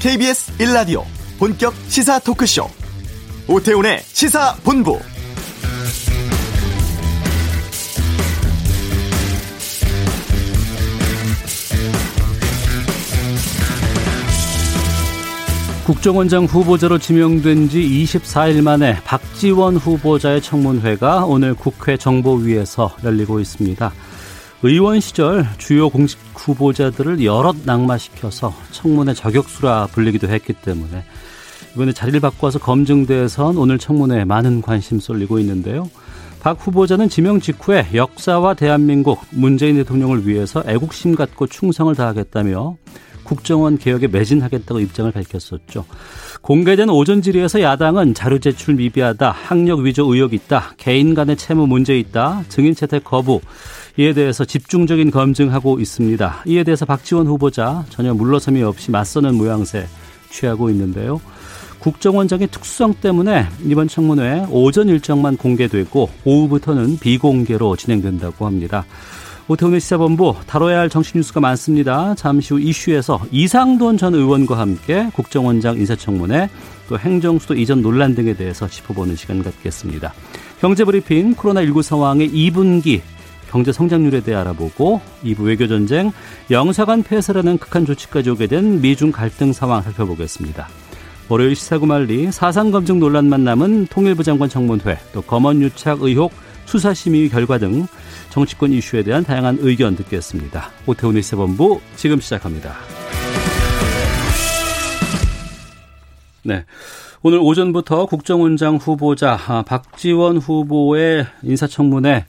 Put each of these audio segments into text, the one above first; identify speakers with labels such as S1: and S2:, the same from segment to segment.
S1: KBS 1라디오 본격 시사 토크쇼 오태훈의 시사본부
S2: 국정원장 후보자로 지명된 지 24일 만에 박지원 후보자의 청문회가 오늘 국회 정보위에서 열리고 있습니다. 의원 시절 주요 공식 후보자들을 여럿 낙마시켜서 청문회 저격수라 불리기도 했기 때문에 이번에 자리를 바꿔서 검증돼선 오늘 청문회에 많은 관심 쏠리고 있는데요. 박 후보자는 지명 직후에 역사와 대한민국 문재인 대통령을 위해서 애국심 갖고 충성을 다하겠다며 국정원 개혁에 매진하겠다고 입장을 밝혔었죠. 공개된 오전 질의에서 야당은 자료 제출 미비하다, 학력 위조 의혹 있다, 개인 간의 채무 문제 있다, 증인 채택 거부, 이에 대해서 집중적인 검증하고 있습니다. 이에 대해서 박지원 후보자 전혀 물러섬이 없이 맞서는 모양새 취하고 있는데요. 국정원장의 특수성 때문에 이번 청문회 오전 일정만 공개되고 오후부터는 비공개로 진행된다고 합니다. 오태훈의 시사본부 다뤄야 할 정치 뉴스가 많습니다. 잠시 후 이슈에서 이상돈 전 의원과 함께 국정원장 인사청문회 또 행정수도 이전 논란 등에 대해서 짚어보는 시간 갖겠습니다. 경제브리핑 코로나19 상황의 2분기 경제 성장률에 대해 알아보고 2부 외교전쟁 영사관 폐쇄라는 극한 조치까지 오게 된 미중 갈등 상황 살펴보겠습니다. 월요일 시사구말리 사상검증 논란만 남은 통일부 장관 청문회 또 검언유착 의혹 수사심의 결과 등 정치권 이슈에 대한 다양한 의견 듣겠습니다. 오태훈의 시사본부 지금 시작합니다. 네. 오늘 오전부터 국정원장 후보자 아, 박지원 후보의 인사청문회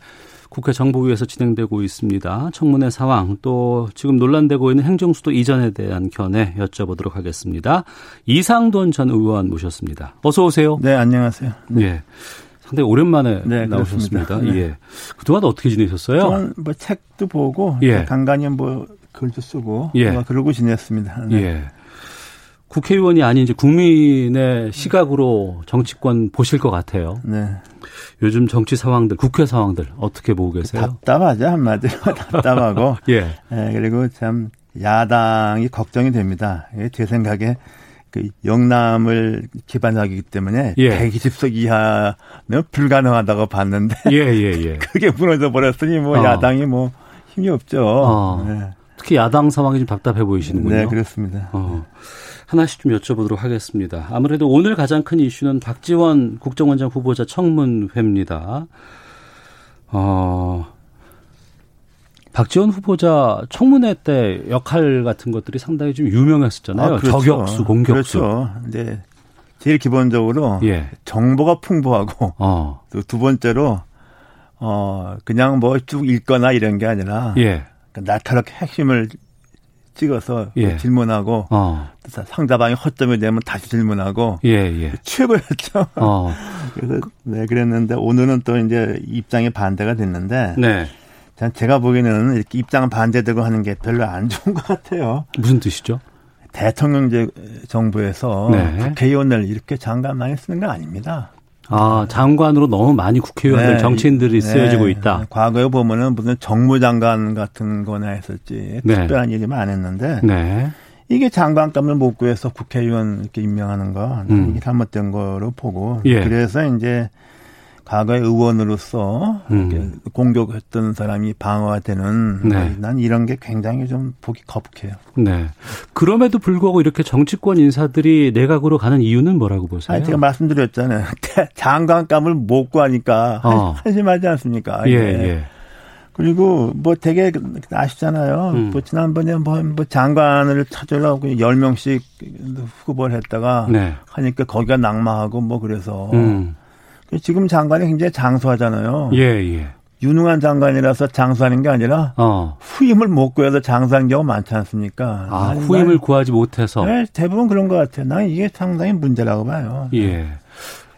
S2: 국회 정보위에서 진행되고 있습니다. 청문회 상황 또 지금 논란되고 있는 행정수도 이전에 대한 견해 여쭤보도록 하겠습니다. 이상돈 전 의원 모셨습니다. 어서 오세요.
S3: 네, 안녕하세요. 네.
S2: 예. 상당히 오랜만에 네, 나오셨습니다. 네. 예. 그동안 어떻게 지내셨어요?
S3: 저는 뭐 책도 보고 예. 간간히 뭐 글도 쓰고 예. 뭐 그러고 지냈습니다.
S2: 네. 예. 국회의원이 아닌 이제 국민의 시각으로 정치권 보실 것 같아요. 네. 요즘 정치 상황들, 국회 상황들 어떻게 보고 계세요?
S3: 답답하죠 한마디로 답답하고. 예. 예. 그리고 참 야당이 걱정이 됩니다. 제 생각에 그 영남을 기반하기 때문에 예. 120석 이하는 불가능하다고 봤는데. 예, 예, 예. 그게 무너져 버렸으니 뭐 어. 야당이 뭐 힘이 없죠. 어.
S2: 네. 특히 야당 상황이 좀 답답해 보이시는군요.
S3: 네, 그렇습니다. 어.
S2: 하나씩 좀 여쭤보도록 하겠습니다. 아무래도 오늘 가장 큰 이슈는 박지원 국정원장 후보자 청문회입니다. 어, 박지원 후보자 청문회 때 역할 같은 것들이 상당히 좀 유명했었잖아요. 아, 그렇죠. 저격수, 공격수.
S3: 그렇죠. 네. 제일 기본적으로 예. 정보가 풍부하고 어. 또 두 번째로 어 그냥 뭐 쭉 읽거나 이런 게 아니라 예. 그러니까 날카롭게 핵심을 찍어서 예. 질문하고 어. 상대방이 허점이 되면 다시 질문하고 예, 예. 최고였죠. 어. 그래서 네 그랬는데 오늘은 또 이제 입장이 반대가 됐는데 네. 제가 보기에는 이렇게 입장 반대되고 하는 게 별로 안 좋은 것 같아요.
S2: 무슨 뜻이죠?
S3: 대통령 정부에서 네. 국회의원을 이렇게 장관만이 쓰는 거 아닙니다.
S2: 아, 장관으로 너무 많이 국회의원들, 네. 정치인들이 네. 쓰여지고 있다.
S3: 과거에 보면은 무슨 정무장관 같은 거나 했었지. 네. 특별한 일이만 안 했는데. 네. 이게 장관감을 못 구해서 국회의원 이렇게 임명하는 거, 음. 이게 잘못된 거로 보고. 예. 그래서 이제 과거의 의원으로서 음. 공격했던 사람이 방어가 되는 네. 난 이런 게 굉장히 좀 보기 거북해요. 네.
S2: 그럼에도 불구하고 이렇게 정치권 인사들이 내각으로 가는 이유는 뭐라고 보세요?
S3: 아니, 제가 말씀드렸잖아요. 장관감을 못 구하니까 어. 한심하지 않습니까? 예, 예. 그리고 뭐 되게 아시잖아요. 음. 뭐 지난번에 뭐, 뭐 장관을 찾으려고 10명씩 후보를 했다가 네. 하니까 거기가 낙마하고 뭐 그래서 음. 지금 장관이 굉장히 장수하잖아요. 예, 예. 유능한 장관이라서 장수하는 게 아니라 어. 후임을 못 구해서 장수하는 경우가 많지 않습니까?
S2: 아, 후임을 구하지 못해서.
S3: 네, 대부분 그런 것 같아요. 나는 이게 상당히 문제라고 봐요.
S2: 예.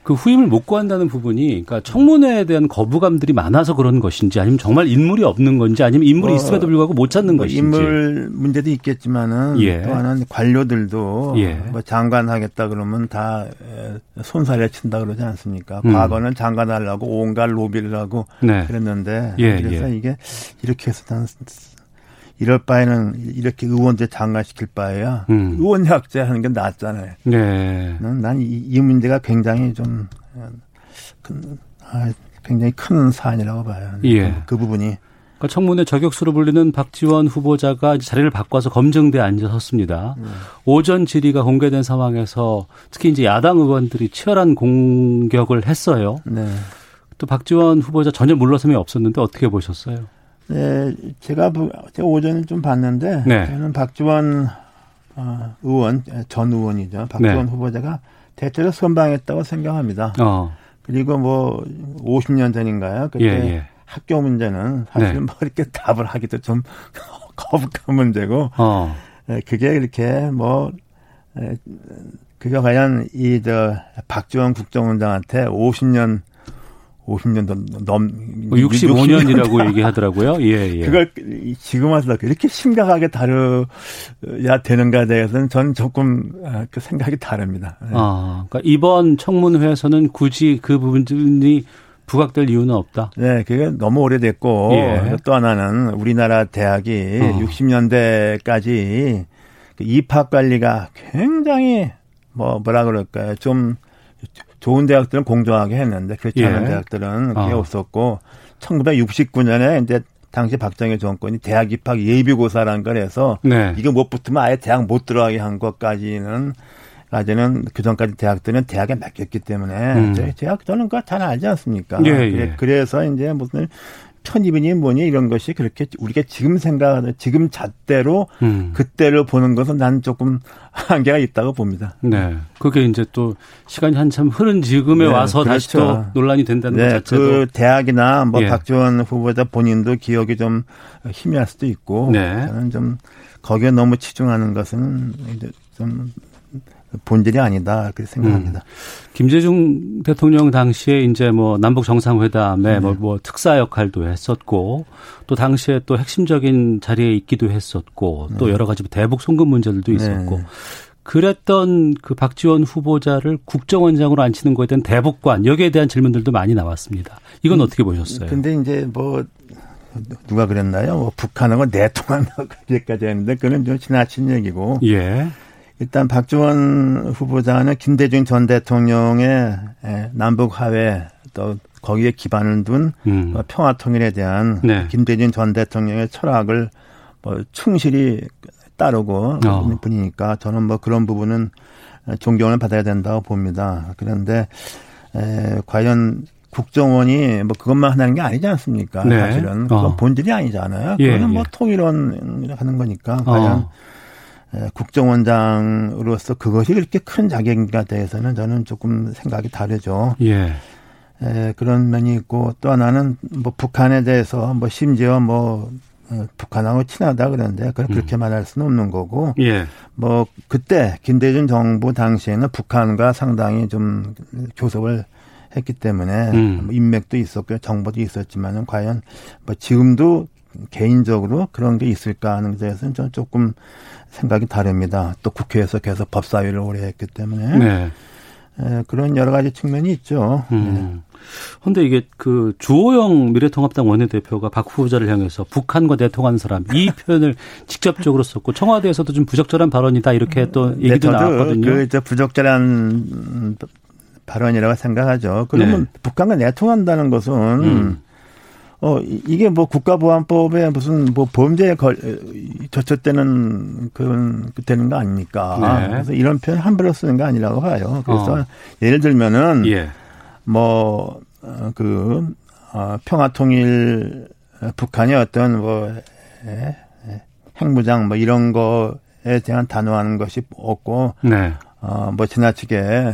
S2: 그 후임을 못 구한다는 부분이 그러니까 청문회에 대한 거부감들이 많아서 그런 것인지 아니면 정말 인물이 없는 건지 아니면 인물이 뭐, 있음에도 불구하고 못 찾는 뭐 것인지
S3: 인물 문제도 있겠지만은 예. 또 하나는 관료들도 예. 뭐 장관 하겠다 그러면 다 손살에 친다 그러지 않습니까? 음. 과거는 장관 하려고 온갖 로비를 하고 네. 그랬는데 예. 그래서 예. 이게 이렇게 해서 난 이럴 바에는 이렇게 의원제 장관시킬 바에야 음. 의원 약제 하는 게 낫잖아요. 네. 난이 이 문제가 굉장히 좀 큰, 아, 굉장히 큰 사안이라고 봐요. 예. 그 부분이.
S2: 그러니까 청문회 저격수로 불리는 박지원 후보자가 자리를 바꿔서 검증대에 앉아 섰습니다. 네. 오전 질의가 공개된 상황에서 특히 이제 야당 의원들이 치열한 공격을 했어요. 네. 또 박지원 후보자 전혀 물러섬이 없었는데 어떻게 보셨어요?
S3: 네, 제가, 제가 오전에 좀 봤는데 네. 저는 박지원 어, 의원 전 의원이죠. 박지원 네. 후보자가 대체로 선방했다고 생각합니다. 어. 그리고 뭐 50년 전인가요? 그때 예, 예. 학교 문제는 사실 네. 뭐 이렇게 답을 하기도 좀 거북한 문제고 어. 그게 이렇게 뭐 그게 과연 이 저 박지원 국정원장한테 50년 50년 넘
S2: 65년이라고 뭐 얘기하더라고요. 예, 예.
S3: 그걸 지금 와서 이렇게 심각하게 다루야 되는가에 대해서는 저는 조금 아, 그 생각이 다릅니다.
S2: 네. 아, 그러니까 이번 청문회에서는 굳이 그 부분이 부각될 이유는 없다.
S3: 네, 그게 너무 오래됐고 예. 또 하나는 우리나라 대학이 어. 60년대까지 그 입학 관리가 굉장히 뭐 뭐라 그럴까요? 좀 좋은 대학들은 공정하게 했는데 그렇지 않은 예. 대학들은 그게 어. 없었고 1969년에 이제 당시 박정희 정권이 대학 입학 예비고사라는 걸 해서 네. 이게 못 붙으면 아예 대학 못 들어가게 한 것까지는 까지는 그 전까지 대학들은 대학에 맡겼기 때문에 음. 대학 저는 그거 잘 알지 않습니까? 예, 예. 그래 서 이제 무슨 편입이니 뭐니 이런 것이 그렇게 우리가 지금 생각, 지금 잣대로 음. 그때를 보는 것은 난 조금 한계가 있다고 봅니다.
S2: 네. 그게 이제 또 시간이 한참 흐른 지금에 네, 와서 그렇죠. 다시 또 논란이 된다는 네, 것 자체도.
S3: 그 대학이나 뭐 예. 박지원 후보자 본인도 기억이 좀 희미할 수도 있고. 네. 저는 좀 거기에 너무 치중하는 것은 이제 좀 본질이 아니다 그렇게 생각합니다. 음.
S2: 김대중 대통령 당시에 이제 뭐 남북 정상회담에 네. 뭐, 뭐 특사 역할도 했었고 또 당시에 또 핵심적인 자리에 있기도 했었고 또 네. 여러 가지 대북 송금 문제들도 네. 있었고 네. 그랬던 그 박지원 후보자를 국정원장으로 앉히는 거에 대한 대북관 여기에 대한 질문들도 많이 나왔습니다. 이건 음, 어떻게 보셨어요?
S3: 근데 이제 뭐 누가 그랬나요? 뭐 북한하고 내통한다고 그렇게까지 했는데 그는 좀 지나친 얘기고. 예. 일단 박지원 후보자는 김대중 전 대통령의 예, 남북 화해 또 거기에 기반을 둔 음. 어, 평화 통일에 대한 네. 김대중 전 대통령의 철학을 뭐 충실히 따르고 어. 분이니까 저는 뭐 그런 부분은 존경을 받아야 된다고 봅니다. 그런데 에, 과연 국정원이 뭐 그것만 하는 게 아니지 않습니까? 네. 사실은 그건 어. 본질이 아니잖아요. 예, 그거는 뭐 예, 뭐 예. 통일원 하는 거니까 과연 어. 국정원장으로서 그것이 그렇게 큰 자격인가 대해서는 저는 조금 생각이 다르죠. 예. 에, 그런 면이 있고 또 하나는 뭐 북한에 대해서 뭐 심지어 뭐 어, 북한하고 친하다 그러는데 그걸 음. 그렇게 말할 수는 없는 거고. 예. 뭐 그때 김대중 정부 당시에는 북한과 상당히 좀 교섭을 했기 때문에 음. 뭐 인맥도 있었고 정보도 있었지만은 과연 뭐 지금도 개인적으로 그런 게 있을까 하는 것에 대해서는 좀 조금 생각이 다릅니다. 또 국회에서 계속 법사위를 오래 했기 때문에 네. 에, 그런 여러 가지 측면이 있죠.
S2: 음. 그런데 네. 이게 그 주호영 미래통합당 원내대표가 박 후보자를 향해서 북한과 내통하는 사람 이 표현을 직접적으로 썼고 청와대에서도 좀 부적절한 발언이다 이렇게 또 네, 얘기도 네, 나왔거든요.
S3: 그 이제 부적절한 발언이라고 생각하죠. 그러면 네. 북한과 내통한다는 것은 음. 어, 이게 뭐 국가보안법에 무슨 뭐 범죄에 걸, 젖혔다는 그런, 되는 거 아닙니까? 네. 그래서 이런 표현 함부로 쓰는 거 아니라고 봐요. 그래서 어. 예를 들면은, 예. 뭐, 어, 그, 어, 평화통일 북한이 어떤 뭐, 예, 예, 핵무장 뭐 이런 거에 대한 단호하는 것이 없고, 네. 어, 뭐 지나치게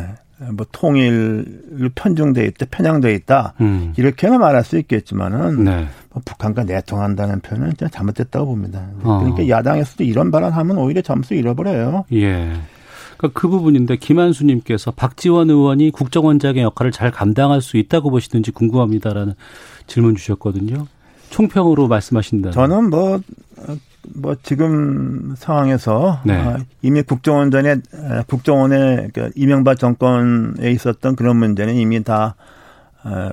S3: 뭐 통일 편중돼 있다, 편향돼 있다 음. 이렇게는 말할 수 있겠지만은 네. 뭐 북한과 내통한다는 표현은 진짜 잘못됐다고 봅니다. 어. 그러니까 야당에서도 이런 발언하면 오히려 점수 잃어버려요.
S2: 예. 그러니까 그 부분인데 김한수님께서 박지원 의원이 국정원장의 역할을 잘 감당할 수 있다고 보시는지 궁금합니다라는 질문 주셨거든요. 총평으로 말씀하신다.
S3: 저는 뭐 뭐 지금 상황에서 네. 아, 이미 국정원 전에 국정원의 그 이명박 정권에 있었던 그런 문제는 이미 다 아,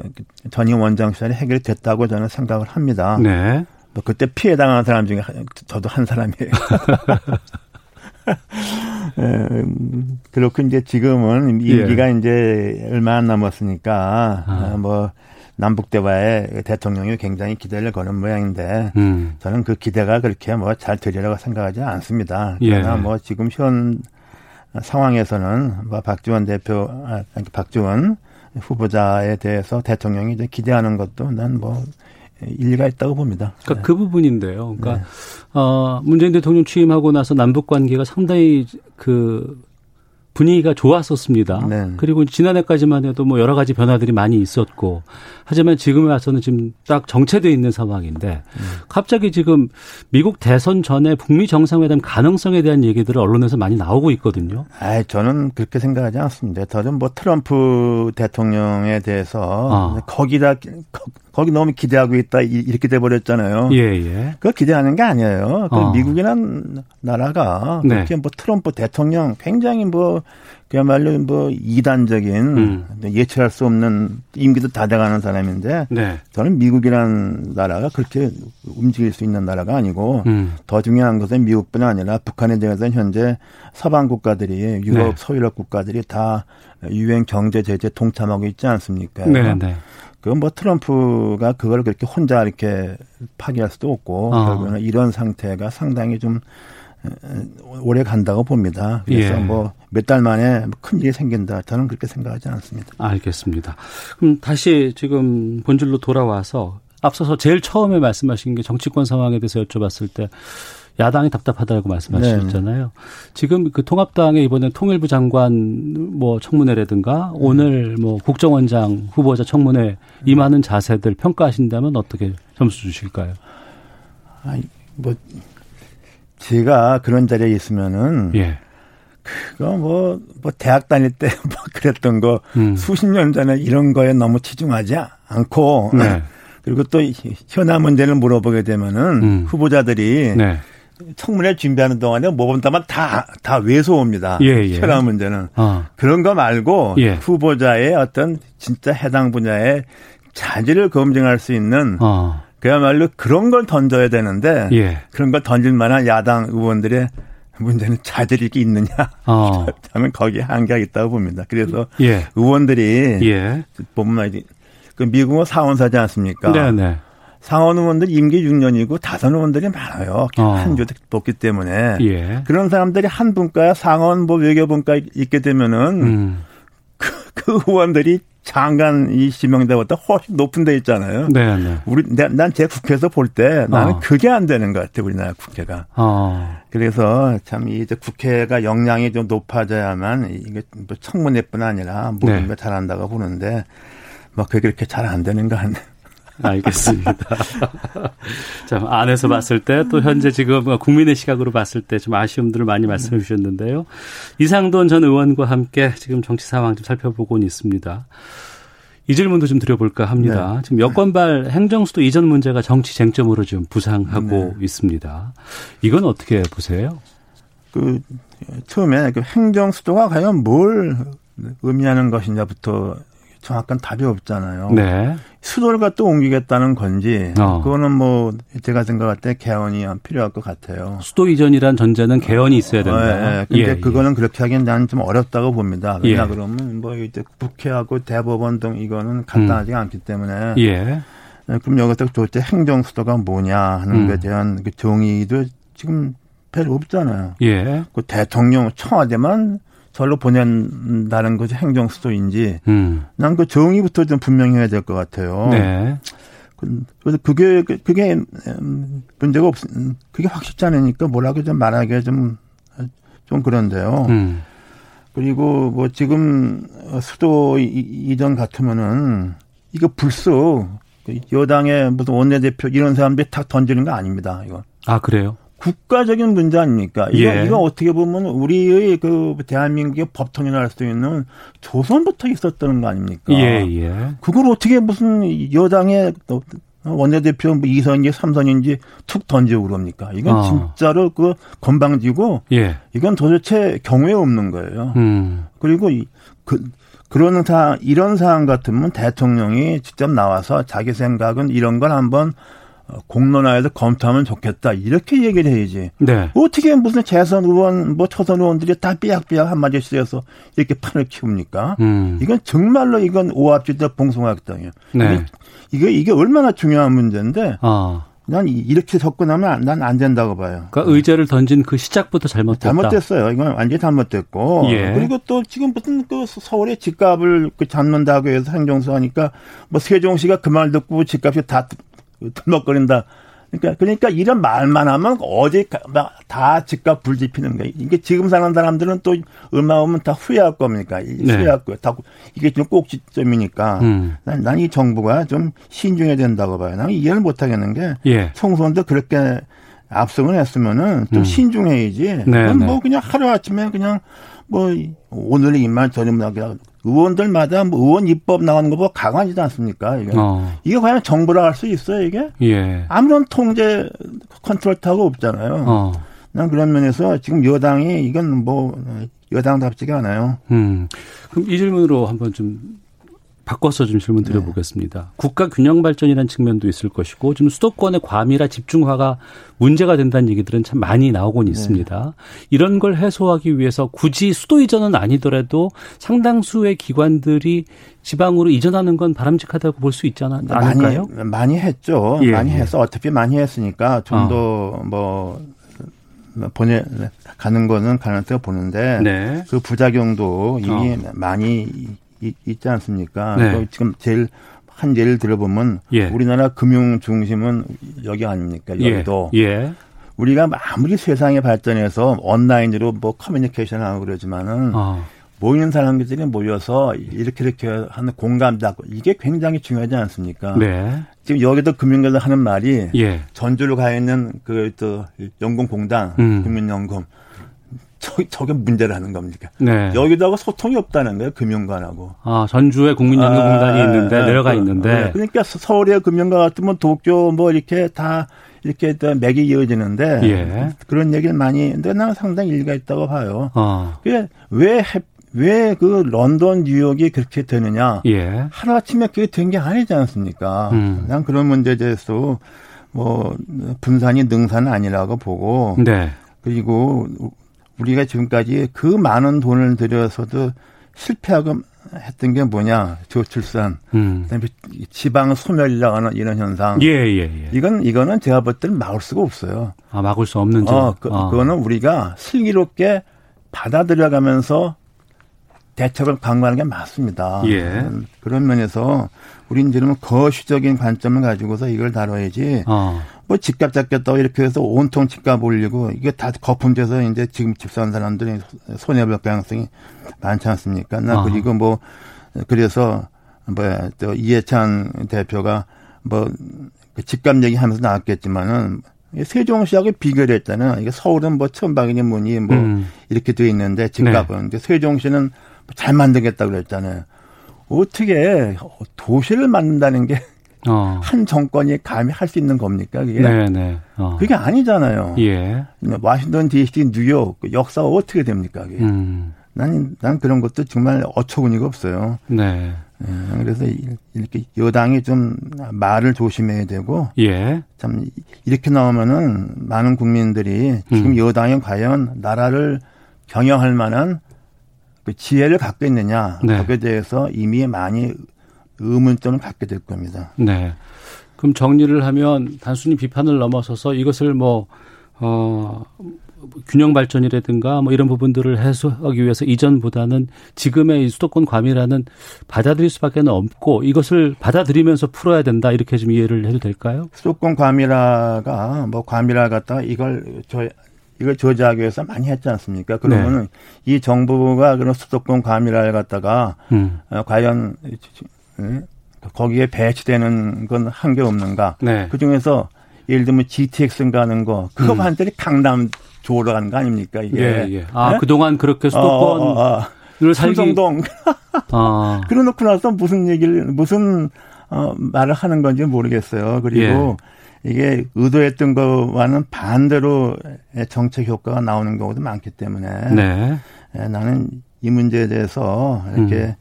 S3: 전임 원장 시절에 해결됐다고 저는 생각을 합니다. 네. 뭐 그때 피해 당한 사람 중에 저도 한 사람이에요. 에, 음, 그렇고 이제 지금은 임기가 예. 이제 얼마 안 남았으니까 아. 뭐 남북 대화에 대통령이 굉장히 기대를 거는 모양인데 음. 저는 그 기대가 그렇게 뭐 잘 되리라고 생각하지 않습니다. 그러나 예. 뭐 지금 현 상황에서는 뭐 박지원 대표, 아, 박지원 후보자에 대해서 대통령이 이제 기대하는 것도 난 뭐 일리가 있다고 봅니다.
S2: 그러니까 네. 그 부분인데요. 그러니까 네. 어 문재인 대통령 취임하고 나서 남북 관계가 상당히 그 분위기가 좋았었습니다. 네. 그리고 지난해까지만 해도 뭐 여러 가지 변화들이 많이 있었고 하지만 지금에 와서는 지금 딱 정체돼 있는 상황인데 음. 갑자기 지금 미국 대선 전에 북미 정상회담 가능성에 대한 얘기들을 언론에서 많이 나오고 있거든요.
S3: 아, 저는 그렇게 생각하지 않습니다. 저는 뭐 트럼프 대통령에 대해서 아. 거기다 거기 너무 기대하고 있다 이렇게 돼 버렸잖아요. 예, 예. 그거 기대하는 게 아니에요. 그 어. 미국이란 나라가 네. 그렇게 뭐 트럼프 대통령 굉장히 뭐 그야말로 뭐 이단적인 음. 예측할 수 없는 임기도 다 돼가는 사람인데 네. 저는 미국이란 나라가 그렇게 움직일 수 있는 나라가 아니고 음. 더 중요한 것은 미국뿐 아니라 북한에 대해서는 현재 서방 국가들이 유럽 네. 서유럽 국가들이 다 유엔 경제 제재 동참하고 있지 않습니까? 네, 네. 그건 뭐 트럼프가 그걸 그렇게 혼자 이렇게 파기할 수도 없고 어. 결국은 이런 상태가 상당히 좀 오래 간다고 봅니다. 그래서 예. 뭐몇 달 만에 큰 일이 생긴다. 저는 그렇게 생각하지 않습니다.
S2: 알겠습니다. 그럼 다시 지금 본질로 돌아와서 앞서서 제일 처음에 말씀하신 게 정치권 상황에 대해서 여쭤봤을 때 야당이 답답하다고 말씀하셨잖아요. 네. 지금 그 통합당의 이번에 통일부 장관 뭐 청문회라든가 네. 오늘 뭐 국정원장 후보자 청문회 임하는 자세들 평가하신다면 어떻게 점수 주실까요?
S3: 아니 뭐 제가 그런 자리에 있으면은 예. 그거 뭐, 뭐, 대학 다닐 때 뭐 그랬던 거 음. 수십 년 전에 이런 거에 너무 치중하지 않고 네. 그리고 또 현안 문제를 물어보게 되면은 음. 후보자들이 네. 청문회 준비하는 동안에 모범답안 다, 다 외소옵니다. 예, 예. 현안 문제는. 어. 그런 거 말고 예. 후보자의 어떤 진짜 해당 분야의 자질을 검증할 수 있는 어. 그야말로 그런 걸 던져야 되는데 예. 그런 걸 던질 만한 야당 의원들의 문제는 자질이 있느냐 어. 하면 거기에 한계가 있다고 봅니다. 그래서 예. 의원들이 예. 보면 그 미국은 사원사지 않습니까? 네네. 네. 상원 의원들 임기 6년이고 다선 의원들이 많아요. 어. 한 조직 뽑기 때문에 예. 그런 사람들이 한 분과 상원 뭐 외교분과 있게 되면은 음. 그, 그 의원들이 장관 이 지명대보다 훨씬 높은 데 있잖아요. 네, 네. 우리 난 제 국회에서 볼 때 나는 어. 그게 안 되는 것 같아 우리나라 국회가. 어. 그래서 참 이제 국회가 역량이 좀 높아져야만 이게 뭐 청문회뿐 아니라 모든 네. 걸 잘한다고 보는데 뭐 그게 그렇게 잘 안 되는 거 같네요.
S2: 알겠습니다. 자, 안에서 봤을 때 또 현재 지금 국민의 시각으로 봤을 때 좀 아쉬움들을 많이 말씀해 주셨는데요. 이상돈 전 의원과 함께 지금 정치 상황 좀 살펴보고 있습니다. 이 질문도 좀 드려볼까 합니다. 네. 지금 여권발 행정수도 이전 문제가 정치 쟁점으로 지금 부상하고 네. 있습니다. 이건 어떻게 보세요?
S3: 그 처음에 그 행정수도가 과연 뭘 의미하는 것이냐부터 정확한 답이 없잖아요. 네. 수도를 갖다 옮기겠다는 건지 어. 그거는 뭐 제가 생각할 때 개헌이 필요할 것 같아요.
S2: 수도 이전이란 전제는 개헌이 있어야 된다. 어, 예,
S3: 예. 근데 예, 그거는 예. 그렇게 하기엔 나는 좀 어렵다고 봅니다. 왜냐 예. 그러면 뭐 이제 국회하고 대법원 등 이거는 간단하지 음. 않기 때문에 예. 예. 그럼 여기서 도대체 행정 수도가 뭐냐 하는 음. 것에 대한 그 정의도 지금 별로 없잖아요. 예. 그 대통령 청와대만 절로 보낸다는 것이 행정 수도인지 음. 난그 정의부터 좀 분명히 해야 될 것 같아요. 네. 그, 그래서 그게 그게 음, 문제가 없 그게 확실치 않으니까 뭐라고 좀 말하기가 좀좀 좀 그런데요. 음. 그리고 뭐 지금 수도 이전 같으면은 이거 불쑥 여당의 무슨 원내대표 이런 사람들이 탁 던지는 거 아닙니다. 이거.
S2: 아 그래요?
S3: 국가적인 문제 아닙니까? 이거, 예. 이거 어떻게 보면 우리의 그 대한민국의 법통이라 할수 있는 조선부터 있었다는 거 아닙니까? 예, 예. 그걸 어떻게 무슨 여당의 원내대표 뭐 2선인지 3선인지 툭 던지고 그럽니까? 이건 어. 진짜로 그 건방지고 예. 이건 도대체 경우에 없는 거예요. 음. 그리고 이, 그, 그런 사 이런 상황 같으면 대통령이 직접 나와서 자기 생각은 이런 걸 한번 어, 공론화해서 검토하면 좋겠다 이렇게 얘기를 해야지. 네. 어떻게 무슨 재선 의원, 뭐 초선 의원들이 다 삐약삐약 한마디 쓰여서 이렇게 판을 키웁니까? 음. 이건 정말로 이건 오합지대 봉송학당이에요. 네. 이게 이게 얼마나 중요한 문제인데. 아. 난 이렇게 접근하면 난 안 된다고 봐요.
S2: 그러니까 의제를 던진 그 시작부터 잘못됐다.
S3: 잘못됐어요. 이건 완전히 잘못됐고. 예. 그리고 또 지금 무슨 그 서울의 집값을 그 잡는다고 해서 행정수 하니까 뭐 세종시가 그 말 듣고 집값이 다 들먹거린다. 그러니까 그러니까 이런 말만 하면 어제 다 집값 불지피는 거예요. 이게 지금 사는 사람들은 또 얼마 오면 다 후회할 겁니까? 네. 후회할 거예요. 다 이게 좀 꼭지점이니까 음. 난이 정부가 좀 신중해야 된다고 봐요. 나는 이해를 못 하겠는 게 예. 청소년도 그렇게 압승을 했으면은 좀 음. 신중해야지. 네, 뭐 네. 그냥 하루 아침에 그냥 뭐 오늘의 입만 저녁 나게 의원들마다 뭐 의원 입법 나오는 거 보고 강하지도 않습니까? 이게 어. 이게 과연 정부라 할 수 있어요 이게? 예. 아무런 통제 컨트롤 타고 없잖아요. 어. 난 그런 면에서 지금 여당이 이건 뭐 여당답지가 않아요. 음.
S2: 그럼 이 질문으로 한번 좀 바꿔서 좀 질문 네. 드려보겠습니다. 네. 국가 균형 발전이라는 측면도 있을 것이고 지금 수도권의 과밀화 집중화가 문제가 된다는 얘기들은 참 많이 나오곤 네. 있습니다. 이런 걸 해소하기 위해서 굳이 수도 이전은 아니더라도 상당수의 기관들이 지방으로 이전하는 건 바람직하다고 볼 수 있지 않, 않을까요?
S3: 많이, 많이 했죠. 예. 많이 해서 어차피 많이 했으니까 좀 더뭐 어. 보내 가는 거는 가능성을 보는데 네. 그 부작용도 이미 어. 많이 있지 않습니까? 네. 지금 제일 한 예를 들어보면 예. 우리나라 금융 중심은 여기 아닙니까? 예. 여기도. 예. 예. 우리가 아무리 세상에 발전해서 온라인으로 뭐 커뮤니케이션 하고 그러지만은 어. 모이는 사람들이 모여서 이렇게 이렇게 하는 공감도 하고 이게 굉장히 중요하지 않습니까? 네. 지금 여기도 금융계에서 하는 말이 예. 전주로 가 있는 그 또 연금공단, 음. 국민연금 저, 저게 문제라는 겁니까? 네. 여기다가 소통이 없다는 거예요, 금융관하고.
S2: 아, 전주에 국민연금공단이 아, 있는데, 네, 내려가 그, 있는데. 네.
S3: 그러니까 서울의 금융관 같으면 도쿄 뭐 이렇게 다 이렇게 맥이 이어지는데. 예. 그런 얘기를 많이 했는데 나는 상당히 일리가 있다고 봐요. 아. 그게 왜, 왜 그 런던, 뉴욕이 그렇게 되느냐. 예. 하루아침에 그게 된 게 아니지 않습니까? 음. 난 그런 문제에 대해서 뭐 분산이 능산은 아니라고 보고. 네. 그리고 우리가 지금까지 그 많은 돈을 들여서도 실패하고 했던 게 뭐냐 저출산, 음. 그다음에 지방 소멸이라고 하는 이런 현상. 예, 예, 예. 이건 이거는 제가 볼 때는 막을 수가 없어요.
S2: 아 막을 수 없는 점. 어,
S3: 그, 어. 그거는 우리가 슬기롭게 받아들여가면서 대책을 강구하는 게 맞습니다. 예. 그런 면에서 우리는 지금 거시적인 관점을 가지고서 이걸 다뤄야지. 어. 뭐 집값 잡겠다고 이렇게 해서 온통 집값 올리고 이게 다 거품돼서 이제 지금 집 사는 사람들이 손해볼 가능성이 많지 않습니까? 나 그리고 뭐 그래서 뭐야 또 이해찬 대표가 뭐 그 집값 얘기하면서 나왔겠지만은 세종시하고 비교를 했잖아요. 이게 서울은 뭐 천방이니 뭐니 뭐 음. 이렇게 돼 있는데 집값은 네. 근데 세종시는 잘 만들겠다 그랬잖아요. 어떻게 도시를 만든다는 게 한 어. 정권이 감히 할 수 있는 겁니까? 그게? 네네. 네. 어. 그게 아니잖아요. 예. 와싱턴 DC, 뉴욕 그 역사 가 어떻게 됩니까? 그게? 음. 난, 난 그런 것도 정말 어처구니가 없어요. 네. 예, 그래서 이렇게 여당이 좀 말을 조심해야 되고, 예. 참 이렇게 나오면은 많은 국민들이 지금 음. 여당이 과연 나라를 경영할 만한 그 지혜를 갖고 있느냐 네. 거기에 대해서 이미 많이 의문점을 갖게 될 겁니다. 네.
S2: 그럼 정리를 하면 단순히 비판을 넘어서서 이것을 뭐, 어, 균형 발전이라든가 뭐 이런 부분들을 해소하기 위해서 이전보다는 지금의 수도권 과밀화는 받아들일 수밖에 없고 이것을 받아들이면서 풀어야 된다 이렇게 좀 이해를 해도 될까요?
S3: 수도권 과밀화가 뭐 과밀화 갖다가 이걸 저 이걸 저지하기 위해서 많이 했지 않습니까? 그러면은 네. 이 정부가 그런 수도권 과밀화를 갖다가 음. 어, 과연 예? 거기에 배치되는 건 한 게 없는가? 네. 그 중에서 예를 들면 GTX 가는 거 그거 음. 반대로 강남 조로 가는 거 아닙니까 이게? 예, 예.
S2: 아 네? 그동안 그렇게 수도권 어, 어, 어.
S3: 삼성동 아. 그러놓고 나서 무슨 얘기를 무슨 어, 말을 하는 건지 모르겠어요. 그리고 예. 이게 의도했던 것과는 반대로 정책 효과가 나오는 경우도 많기 때문에 네. 에, 나는 이 문제에 대해서 이렇게 음.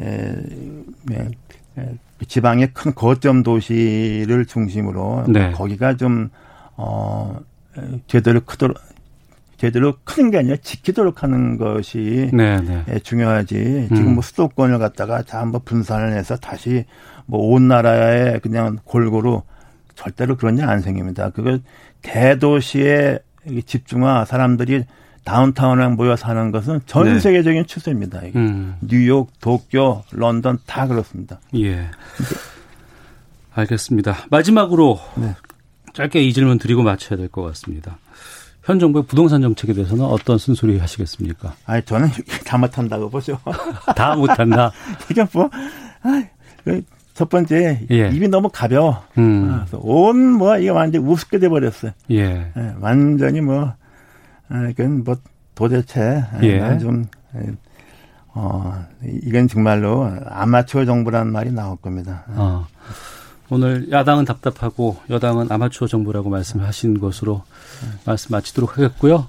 S3: 에, 에, 지방의 큰 거점 도시를 중심으로 네. 거기가 좀 어, 제대로 크도록 제대로 크는 게 아니라 지키도록 하는 것이 네, 네. 예, 중요하지. 지금 뭐 음. 수도권을 갖다가 다 한번 분산을 해서 다시 뭐 온 나라에 그냥 골고루 절대로 그런 일 안 생깁니다. 그걸 대도시에 집중화 사람들이 다운타운에 모여 사는 것은 전 네. 세계적인 추세입니다. 이게. 음. 뉴욕, 도쿄, 런던 다 그렇습니다.
S2: 예. 알겠습니다. 마지막으로 네. 짧게 이 질문 드리고 마쳐야 될 것 같습니다. 현 정부의 부동산 정책에 대해서는 어떤 순소리 하시겠습니까?
S3: 아니, 저는 다 못한다고 보죠.
S2: 다 못한다?
S3: 이게 뭐, 아, 첫 번째, 예. 입이 너무 가벼워. 음. 아, 온, 뭐, 이게 완전히 우습게 돼 버렸어요. 예. 예. 완전히 뭐, 아, 이건 뭐, 도대체, 예. 좀, 어, 이건 정말로 아마추어 정부라는 말이 나올 겁니다. 어.
S2: 오늘 야당은 답답하고 여당은 아마추어 정부라고 말씀하신 것으로 말씀 마치도록 하겠고요.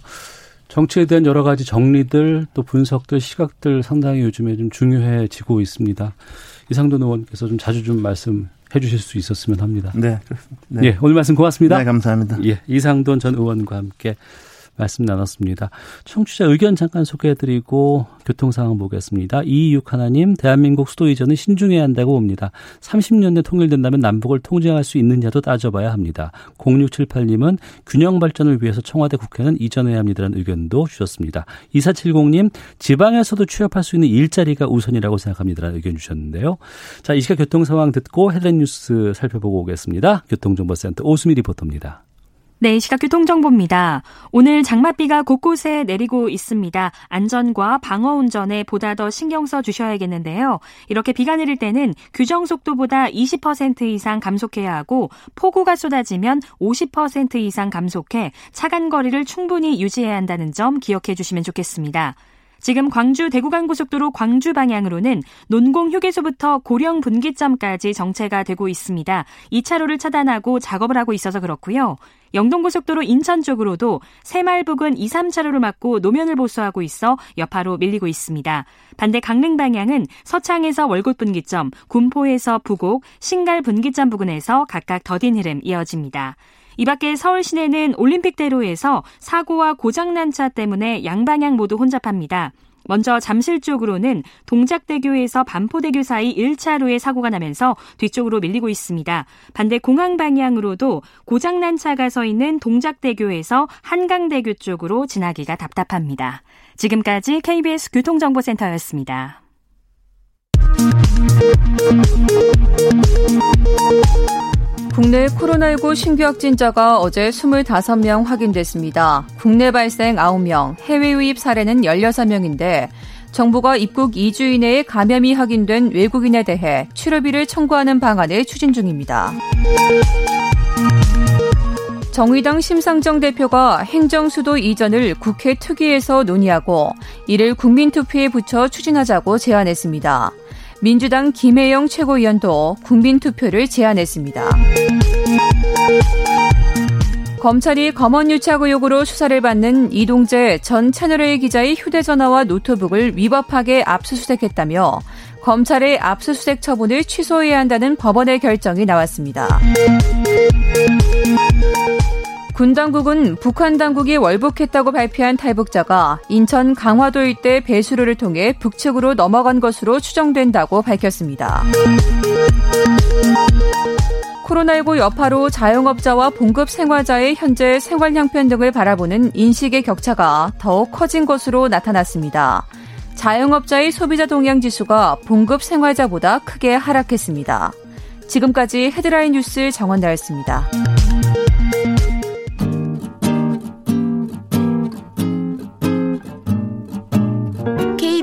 S2: 정치에 대한 여러 가지 정리들 또 분석들 시각들 상당히 요즘에 좀 중요해지고 있습니다. 이상돈 의원께서 좀 자주 좀 말씀해 주실 수 있었으면 합니다.
S3: 네, 그렇습니다. 네.
S2: 예, 오늘 말씀 고맙습니다.
S3: 네, 감사합니다.
S2: 예, 이상돈 전 의원과 함께 말씀 나눴습니다. 청취자 의견 잠깐 소개해드리고 교통 상황 보겠습니다. 이육 하나님, 대한민국 수도 이전은 신중해야 한다고 봅니다. 30년 내 통일된다면 남북을 통제할 수 있느냐도 따져봐야 합니다. 0678님은 균형 발전을 위해서 청와대 국회는 이전해야 합니다라는 의견도 주셨습니다. 2470님, 지방에서도 취업할 수 있는 일자리가 우선이라고 생각합니다라는 의견 주셨는데요. 자, 이 시각 교통 상황 듣고 헤드라인 뉴스 살펴보고 오겠습니다. 교통정보센터 오수미 리포터입니다.
S4: 네, 시각 교통정보입니다. 오늘 장맛비가 곳곳에 내리고 있습니다. 안전과 방어 운전에 보다 더 신경 써 주셔야겠는데요. 이렇게 비가 내릴 때는 규정 속도보다 20% 이상 감속해야 하고 폭우가 쏟아지면 50% 이상 감속해 차간 거리를 충분히 유지해야 한다는 점 기억해 주시면 좋겠습니다. 지금 광주 대구간 고속도로 광주 방향으로는 논공 휴게소부터 고령 분기점까지 정체가 되고 있습니다. 2차로를 차단하고 작업을 하고 있어서 그렇고요. 영동고속도로 인천 쪽으로도 새마을 부근 2, 3차로를 막고 노면을 보수하고 있어 여파로 밀리고 있습니다. 반대 강릉 방향은 서창에서 월곶 분기점, 군포에서 부곡, 신갈 분기점 부근에서 각각 더딘 흐름 이어집니다. 이 밖에 서울 시내는 올림픽대로에서 사고와 고장난 차 때문에 양방향 모두 혼잡합니다. 먼저 잠실 쪽으로는 동작대교에서 반포대교 사이 1차로에 사고가 나면서 뒤쪽으로 밀리고 있습니다. 반대 공항 방향으로도 고장난 차가 서 있는 동작대교에서 한강대교 쪽으로 지나기가 답답합니다. 지금까지 KBS 교통정보센터였습니다.
S5: 국내 코로나19 신규 확진자가 어제 25명 확인됐습니다. 국내 발생 9명, 해외 유입 사례는 16명인데 정부가 입국 2주 이내에 감염이 확인된 외국인에 대해 치료비를 청구하는 방안을 추진 중입니다. 정의당 심상정 대표가 행정수도 이전을 국회 특위에서 논의하고 이를 국민투표에 붙여 추진하자고 제안했습니다. 민주당 김혜영 최고위원도 국민투표를 제안했습니다. 검찰이 검언 유착 의혹으로 수사를 받는 이동재 전 채널A 기자의 휴대전화와 노트북을 위법하게 압수수색했다며 검찰의 압수수색 처분을 취소해야 한다는 법원의 결정이 나왔습니다. 군 당국은 북한 당국이 월북했다고 발표한 탈북자가 인천 강화도 일대 배수로를 통해 북측으로 넘어간 것으로 추정된다고 밝혔습니다. 코로나19 여파로 자영업자와 봉급 생활자의 현재 생활 형편 등을 바라보는 인식의 격차가 더욱 커진 것으로 나타났습니다. 자영업자의 소비자 동향 지수가 봉급 생활자보다 크게 하락했습니다. 지금까지 헤드라인 뉴스 정원다였습니다.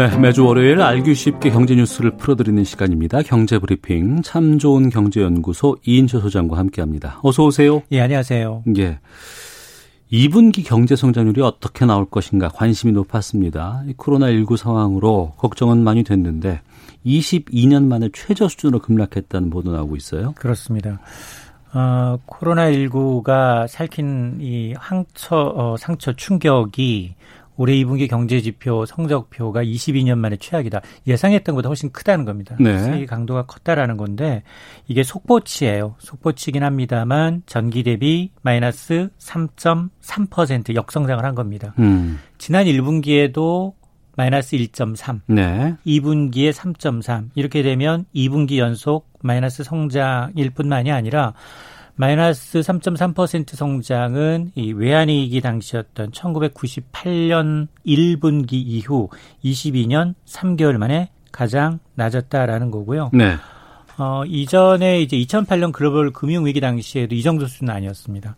S2: 네, 매주 월요일 알기 쉽게 경제 뉴스를 풀어드리는 시간입니다. 경제 브리핑 참 좋은 경제연구소 이인철 소장과 함께합니다. 어서 오세요.
S6: 예, 안녕하세요.
S2: 예. 2분기 경제 성장률이 어떻게 나올 것인가 관심이 높았습니다. 코로나19 상황으로 걱정은 많이 됐는데 22년 만에 최저 수준으로 급락했다는 보도 나오고 있어요.
S6: 그렇습니다. 어, 코로나19가 살킨 이 항처, 어, 상처 충격이 올해 2분기 경제 지표 성적표가 22년 만에 최악이다. 예상했던 것보다 훨씬 크다는 겁니다. 네. 이 강도가 컸다라는 건데 이게 속보치예요. 속보치긴 합니다만 전기 대비 마이너스 3.3% 역성장을 한 겁니다. 음. 지난 1분기에도 마이너스 1.3, 네. 2분기에 3.3 이렇게 되면 2분기 연속 마이너스 성장일 뿐만이 아니라 마이너스 3.3% 성장은 이 외환위기 당시였던 1998년 1분기 이후 22년 3개월 만에 가장 낮았다라는 거고요. 네. 어, 이전에 이제 2008년 글로벌 금융위기 당시에도 이 정도 수준은 아니었습니다.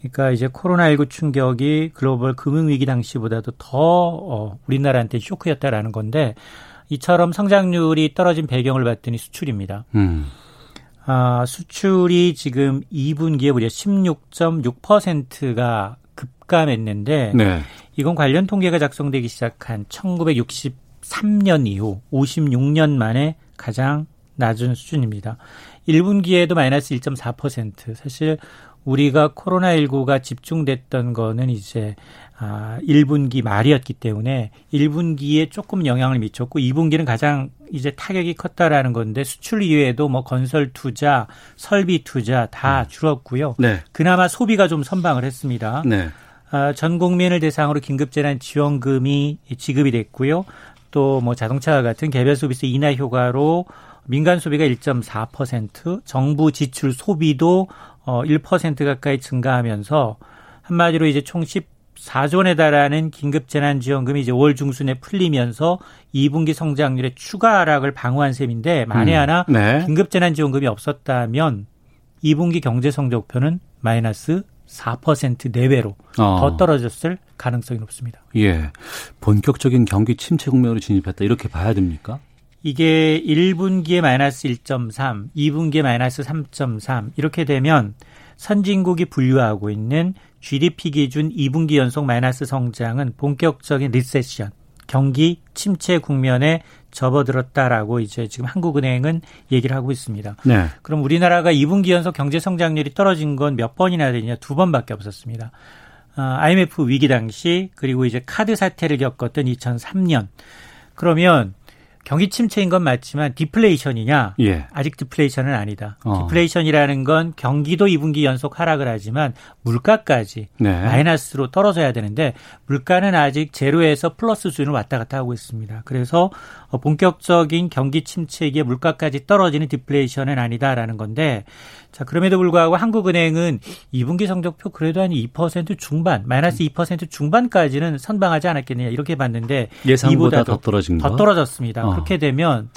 S6: 그러니까 이제 코로나19 충격이 글로벌 금융위기 당시보다도 더 어, 우리나라한테 쇼크였다라는 건데 이처럼 성장률이 떨어진 배경을 봤더니 수출입니다. 음. 아, 수출이 지금 2분기에 무려 16.6%가 급감했는데 네. 이건 관련 통계가 작성되기 시작한 1963년 이후 56년 만에 가장 낮은 수준입니다. 1분기에도 마이너스 1.4%. 사실 우리가 코로나19가 집중됐던 거는 이제 아, 1분기 말이었기 때문에 1분기에 조금 영향을 미쳤고 2분기는 가장 이제 타격이 컸다라는 건데 수출 이외에도 뭐 건설 투자, 설비 투자 다 음. 줄었고요. 네. 그나마 소비가 좀 선방을 했습니다. 네. 아, 전 국민을 대상으로 긴급재난 지원금이 지급이 됐고요. 또 뭐 자동차 같은 개별 소비세 인하 효과로 민간 소비가 1.4%, 정부 지출 소비도 어1% 가까이 증가하면서 한마디로 이제 총 14조 원에 달하는 긴급 재난 지원금이 이제 5월 중순에 풀리면서 2분기 성장률의 추가 하락을 방어한 셈인데 만에 음. 하나 네. 긴급 재난 지원금이 없었다면 2분기 경제 성적표는 마이너스 4% 내외로 어. 더 떨어졌을 가능성이 높습니다.
S2: 예. 본격적인 경기 침체 국면으로 진입했다 이렇게 봐야 됩니까?
S6: 이게 1분기에 마이너스 1.3, 2분기에 마이너스 3.3 이렇게 되면 선진국이 분류하고 있는 GDP 기준 2분기 연속 마이너스 성장은 본격적인 recession, 경기 침체 국면에 접어들었다라고 이제 지금 한국은행은 얘기를 하고 있습니다. 네. 그럼 우리나라가 2분기 연속 경제 성장률이 떨어진 건 몇 번이나 되냐? 두 번밖에 없었습니다. IMF 위기 당시 그리고 이제 카드 사태를 겪었던 2003년. 그러면 경기 침체인 건 맞지만 디플레이션이냐? 예. 아직 디플레이션은 아니다. 어. 디플레이션이라는 건 경기도 2분기 연속 하락을 하지만 물가까지 네. 마이너스로 떨어져야 되는데 물가는 아직 제로에서 플러스 수준을 왔다 갔다 하고 있습니다. 그래서 본격적인 경기 침체기에 물가까지 떨어지는 디플레이션은 아니다라는 건데 자, 그럼에도 불구하고 한국은행은 2분기 성적표 그래도 한 2% 중반, 마이너스 2% 중반까지는 선방하지 않았겠느냐 이렇게 봤는데
S2: 예상보다 더 떨어진
S6: 거? 더 떨어졌습니다. 어. 그렇게 되면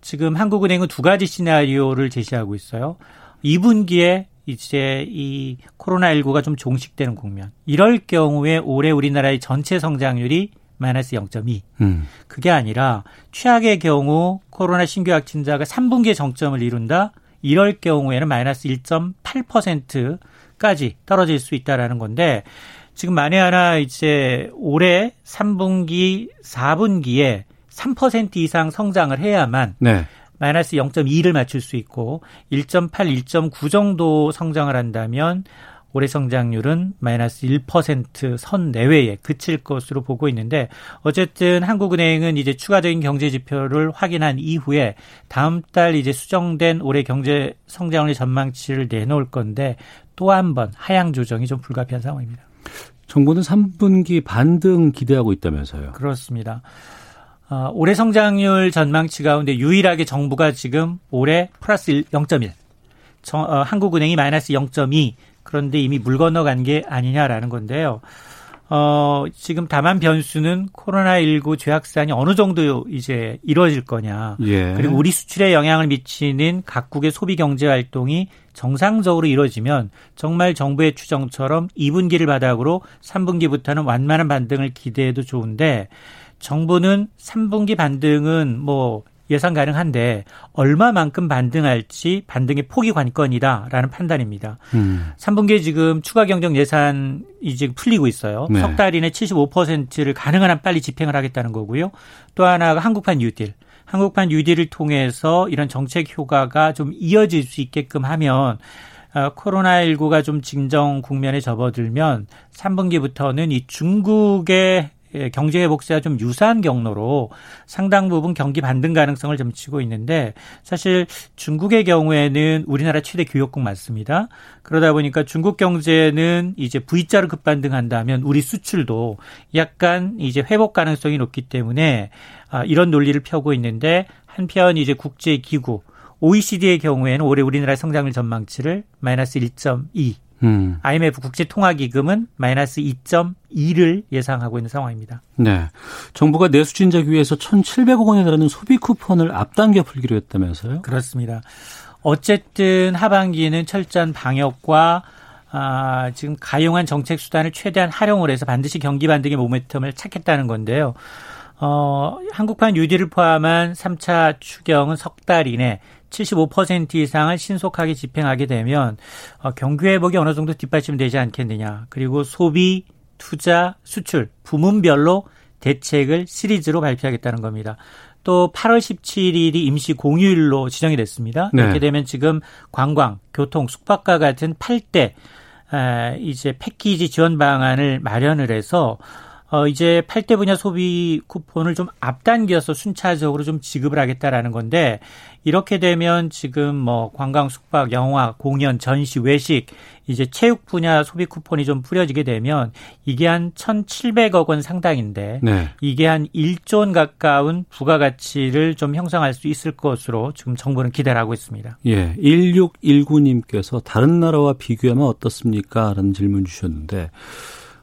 S6: 지금 한국은행은 두 가지 시나리오를 제시하고 있어요. 2분기에 이제 이 코로나19가 좀 종식되는 국면. 이럴 경우에 올해 우리나라의 전체 성장률이 마이너스 0.2. 음. 그게 아니라 최악의 경우 코로나 신규 확진자가 3분기에 정점을 이룬다. 이럴 경우에는 마이너스 1.8%까지 떨어질 수 있다라는 건데 지금 만에 하나 이제 올해 3분기, 4분기에 3% 이상 성장을 해야만 네. 마이너스 0.2를 맞출 수 있고 1.8, 1.9 정도 성장을 한다면 올해 성장률은 마이너스 1%선 내외에 그칠 것으로 보고 있는데 어쨌든 한국은행은 이제 추가적인 경제 지표를 확인한 이후에 다음 달 이제 수정된 올해 경제 성장률 전망치를 내놓을 건데 또 한 번 하향 조정이 좀 불가피한 상황입니다.
S2: 정부는 3분기 반등 기대하고 있다면서요?
S6: 그렇습니다. 어, 올해 성장률 전망치 가운데 유일하게 정부가 지금 올해 플러스 0.1, 정, 어, 한국은행이 마이너스 0.2, 그런데 이미 물 건너간 게 아니냐라는 건데요. 어, 지금 다만 변수는 코로나19 죄악산이 어느 정도 이제 이루어질 거냐. 예. 그리고 우리 수출에 영향을 미치는 각국의 소비 경제 활동이 정상적으로 이루어지면 정말 정부의 추정처럼 2분기를 바닥으로 3분기부터는 완만한 반등을 기대해도 좋은데 정부는 3분기 반등은 뭐 예상 가능한데 얼마만큼 반등할지 반등의 폭이 관건이다라는 판단입니다. 음. 3분기에 지금 추가 경정 예산 이제 풀리고 있어요. 네. 석달 이내 75%를 가능한 한 빨리 집행을 하겠다는 거고요. 또 하나가 한국판 뉴딜. 한국판 뉴딜을 통해서 이런 정책 효과가 좀 이어질 수 있게끔 하면 어, 코로나19가 좀 진정 국면에 접어들면 3분기부터는 이 중국의 예, 경제 회복세와 좀 유사한 경로로 상당 부분 경기 반등 가능성을 점치고 있는데 사실 중국의 경우에는 우리나라 최대 교역국 맞습니다. 그러다 보니까 중국 경제는 이제 V자로 급반등한다면 우리 수출도 약간 이제 회복 가능성이 높기 때문에 아, 이런 논리를 펴고 있는데 한편 이제 국제 기구 OECD의 경우에는 올해 우리나라 성장률 전망치를 마이너스 1.2 음. IMF 국제통화기금은 마이너스 2.2를 예상하고 있는 상황입니다.
S2: 네. 정부가 내수 진작 위해서 1,700억 원에 달하는 소비 쿠폰을 앞당겨 풀기로 했다면서요?
S6: 그렇습니다. 어쨌든 하반기에는 철저한 방역과 아, 지금 가용한 정책 수단을 최대한 활용을 해서 반드시 경기 반등의 모멘텀을 찾겠다는 건데요. 어, 한국판 뉴딜을 포함한 3차 추경은 석 달 이내 75% 이상을 신속하게 집행하게 되면 어, 경기 회복이 어느 정도 뒷받침되지 않겠느냐. 그리고 소비, 투자, 수출 부문별로 대책을 시리즈로 발표하겠다는 겁니다. 또 8월 17일이 임시 공휴일로 지정이 됐습니다. 네. 이렇게 되면 지금 관광, 교통, 숙박과 같은 8대 아, 이제 패키지 지원 방안을 마련을 해서 어, 이제 8대 분야 소비 쿠폰을 좀 앞당겨서 순차적으로 좀 지급을 하겠다라는 건데 이렇게 되면 지금 뭐 관광, 숙박, 영화, 공연, 전시, 외식 이제 체육 분야 소비 쿠폰이 좀 뿌려지게 되면 이게 한 1,700억 원 상당인데 네. 이게 한 1조 원 가까운 부가가치를 좀 형성할 수 있을 것으로 지금 정부는 기대를 하고 있습니다.
S2: 예. 1619님께서 다른 나라와 비교하면 어떻습니까? 라는 질문 주셨는데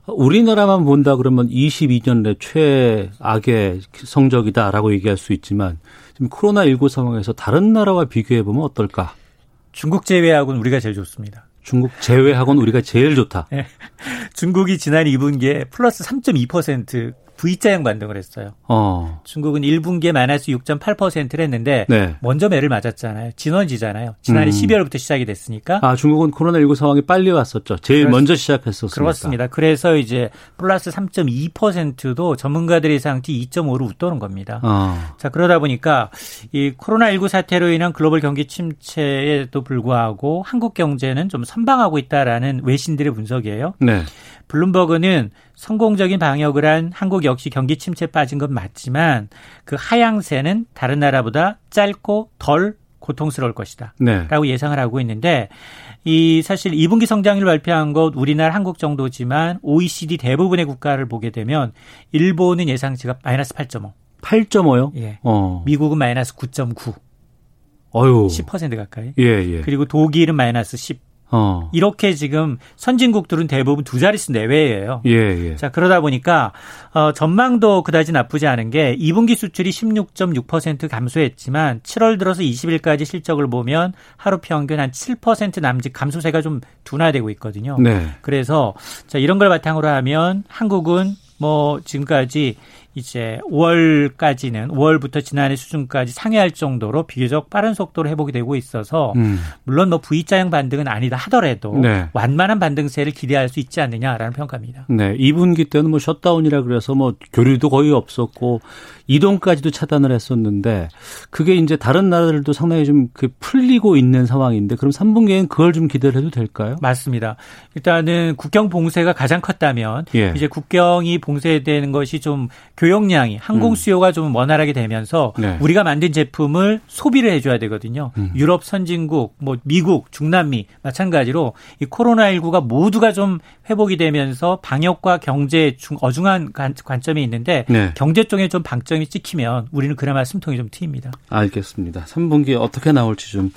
S2: 우리나라만 본다 그러면 22년 내 최악의 성적이다라고 얘기할 수 있지만 지금 코로나19 상황에서 다른 나라와 비교해 보면 어떨까?
S6: 중국 제외하고는 우리가 제일 좋습니다.
S2: 중국 제외하고는 우리가 제일 좋다. 네.
S6: 중국이 지난 2분기에 플러스 3.2% V자형 반등을 했어요. 어. 중국은 1분기에 마이너스 6.8%를 했는데 네. 먼저 매를 맞았잖아요. 진원지잖아요. 지난해 음. 12월부터 시작이 됐으니까.
S2: 아, 중국은 코로나19 상황이 빨리 왔었죠. 제일 그렇, 먼저 시작했었으니까.
S6: 그렇습니다. 그래서 이제 플러스 3.2%도 전문가들의 상티 2.5로 웃도는 겁니다. 어. 자, 그러다 보니까 이 코로나19 사태로 인한 글로벌 경기 침체에도 불구하고 한국 경제는 좀 선방하고 있다라는 외신들의 분석이에요. 네. 블룸버그는 성공적인 방역을 한 한국 역시 경기 침체 빠진 건 맞지만 그 하향세는 다른 나라보다 짧고 덜 고통스러울 것이다. 네. 라고 예상을 하고 있는데 이 사실 2분기 성장률 발표한 것 우리나라 한국 정도지만 OECD 대부분의 국가를 보게 되면 일본은 예상치가 마이너스 8.5.
S2: 8.5요?
S6: 예. 어. 미국은 마이너스 9.9.
S2: 어유.
S6: 10% 가까이.
S2: 예, 예.
S6: 그리고 독일은 마이너스 10. 어. 이렇게 지금 선진국들은 대부분 두 자릿수 내외예요. 예, 예. 자 그러다 보니까 어, 전망도 그다지 나쁘지 않은 게 2분기 수출이 16.6% 감소했지만 7월 들어서 20일까지 실적을 보면 하루 평균 한 7% 남짓 감소세가 좀 둔화되고 있거든요. 네. 그래서 자 이런 걸 바탕으로 하면 한국은 뭐 지금까지 이제 5월까지는 5월부터 지난해 수준까지 상회할 정도로 비교적 빠른 속도로 회복이 되고 있어서 음. 물론 뭐 V자형 반등은 아니다 하더라도 네. 완만한 반등세를 기대할 수 있지 않느냐라는 평가입니다.
S2: 네, 2분기 때는 뭐 셧다운이라 그래서 뭐 교류도 거의 없었고 이동까지도 차단을 했었는데 그게 이제 다른 나라들도 상당히 좀 그 풀리고 있는 상황인데 그럼 3분기에는 그걸 좀 기대를 해도 될까요?
S6: 맞습니다. 일단은 국경 봉쇄가 가장 컸다면 예. 이제 국경이 봉쇄되는 것이 좀 교역량이 항공 음. 수요가 음. 좀 원활하게 되면서 네. 우리가 만든 제품을 소비를 해줘야 되거든요. 음. 유럽 선진국, 뭐 미국, 중남미 마찬가지로 이 코로나 19가 모두가 좀 회복이 되면서 방역과 경제 중 어중한 관점이 있는데 네. 경제 쪽에 좀 방점 일정이 찍히면 우리는 그나마 숨통이 좀 트입니다.
S2: 알겠습니다. 3분기 어떻게 나올지 좀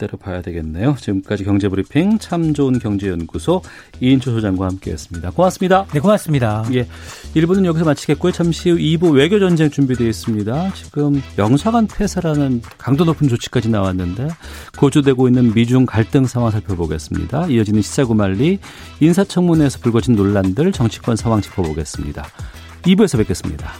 S2: 기다려 봐야 되겠네요. 지금까지 경제브리핑 참 좋은 경제연구소 이인초 소장과 함께했습니다. 고맙습니다.
S6: 네, 고맙습니다.
S2: 예, 1부는 여기서 마치겠고요. 잠시 후 2부 외교전쟁 준비되어 있습니다. 지금 영사관 폐쇄라는 강도 높은 조치까지 나왔는데 고조되고 있는 미중 갈등 상황 살펴보겠습니다. 이어지는 시사구말리 인사청문회에서 불거진 논란들 정치권 상황 짚어보겠습니다. 2부에서 뵙겠습니다.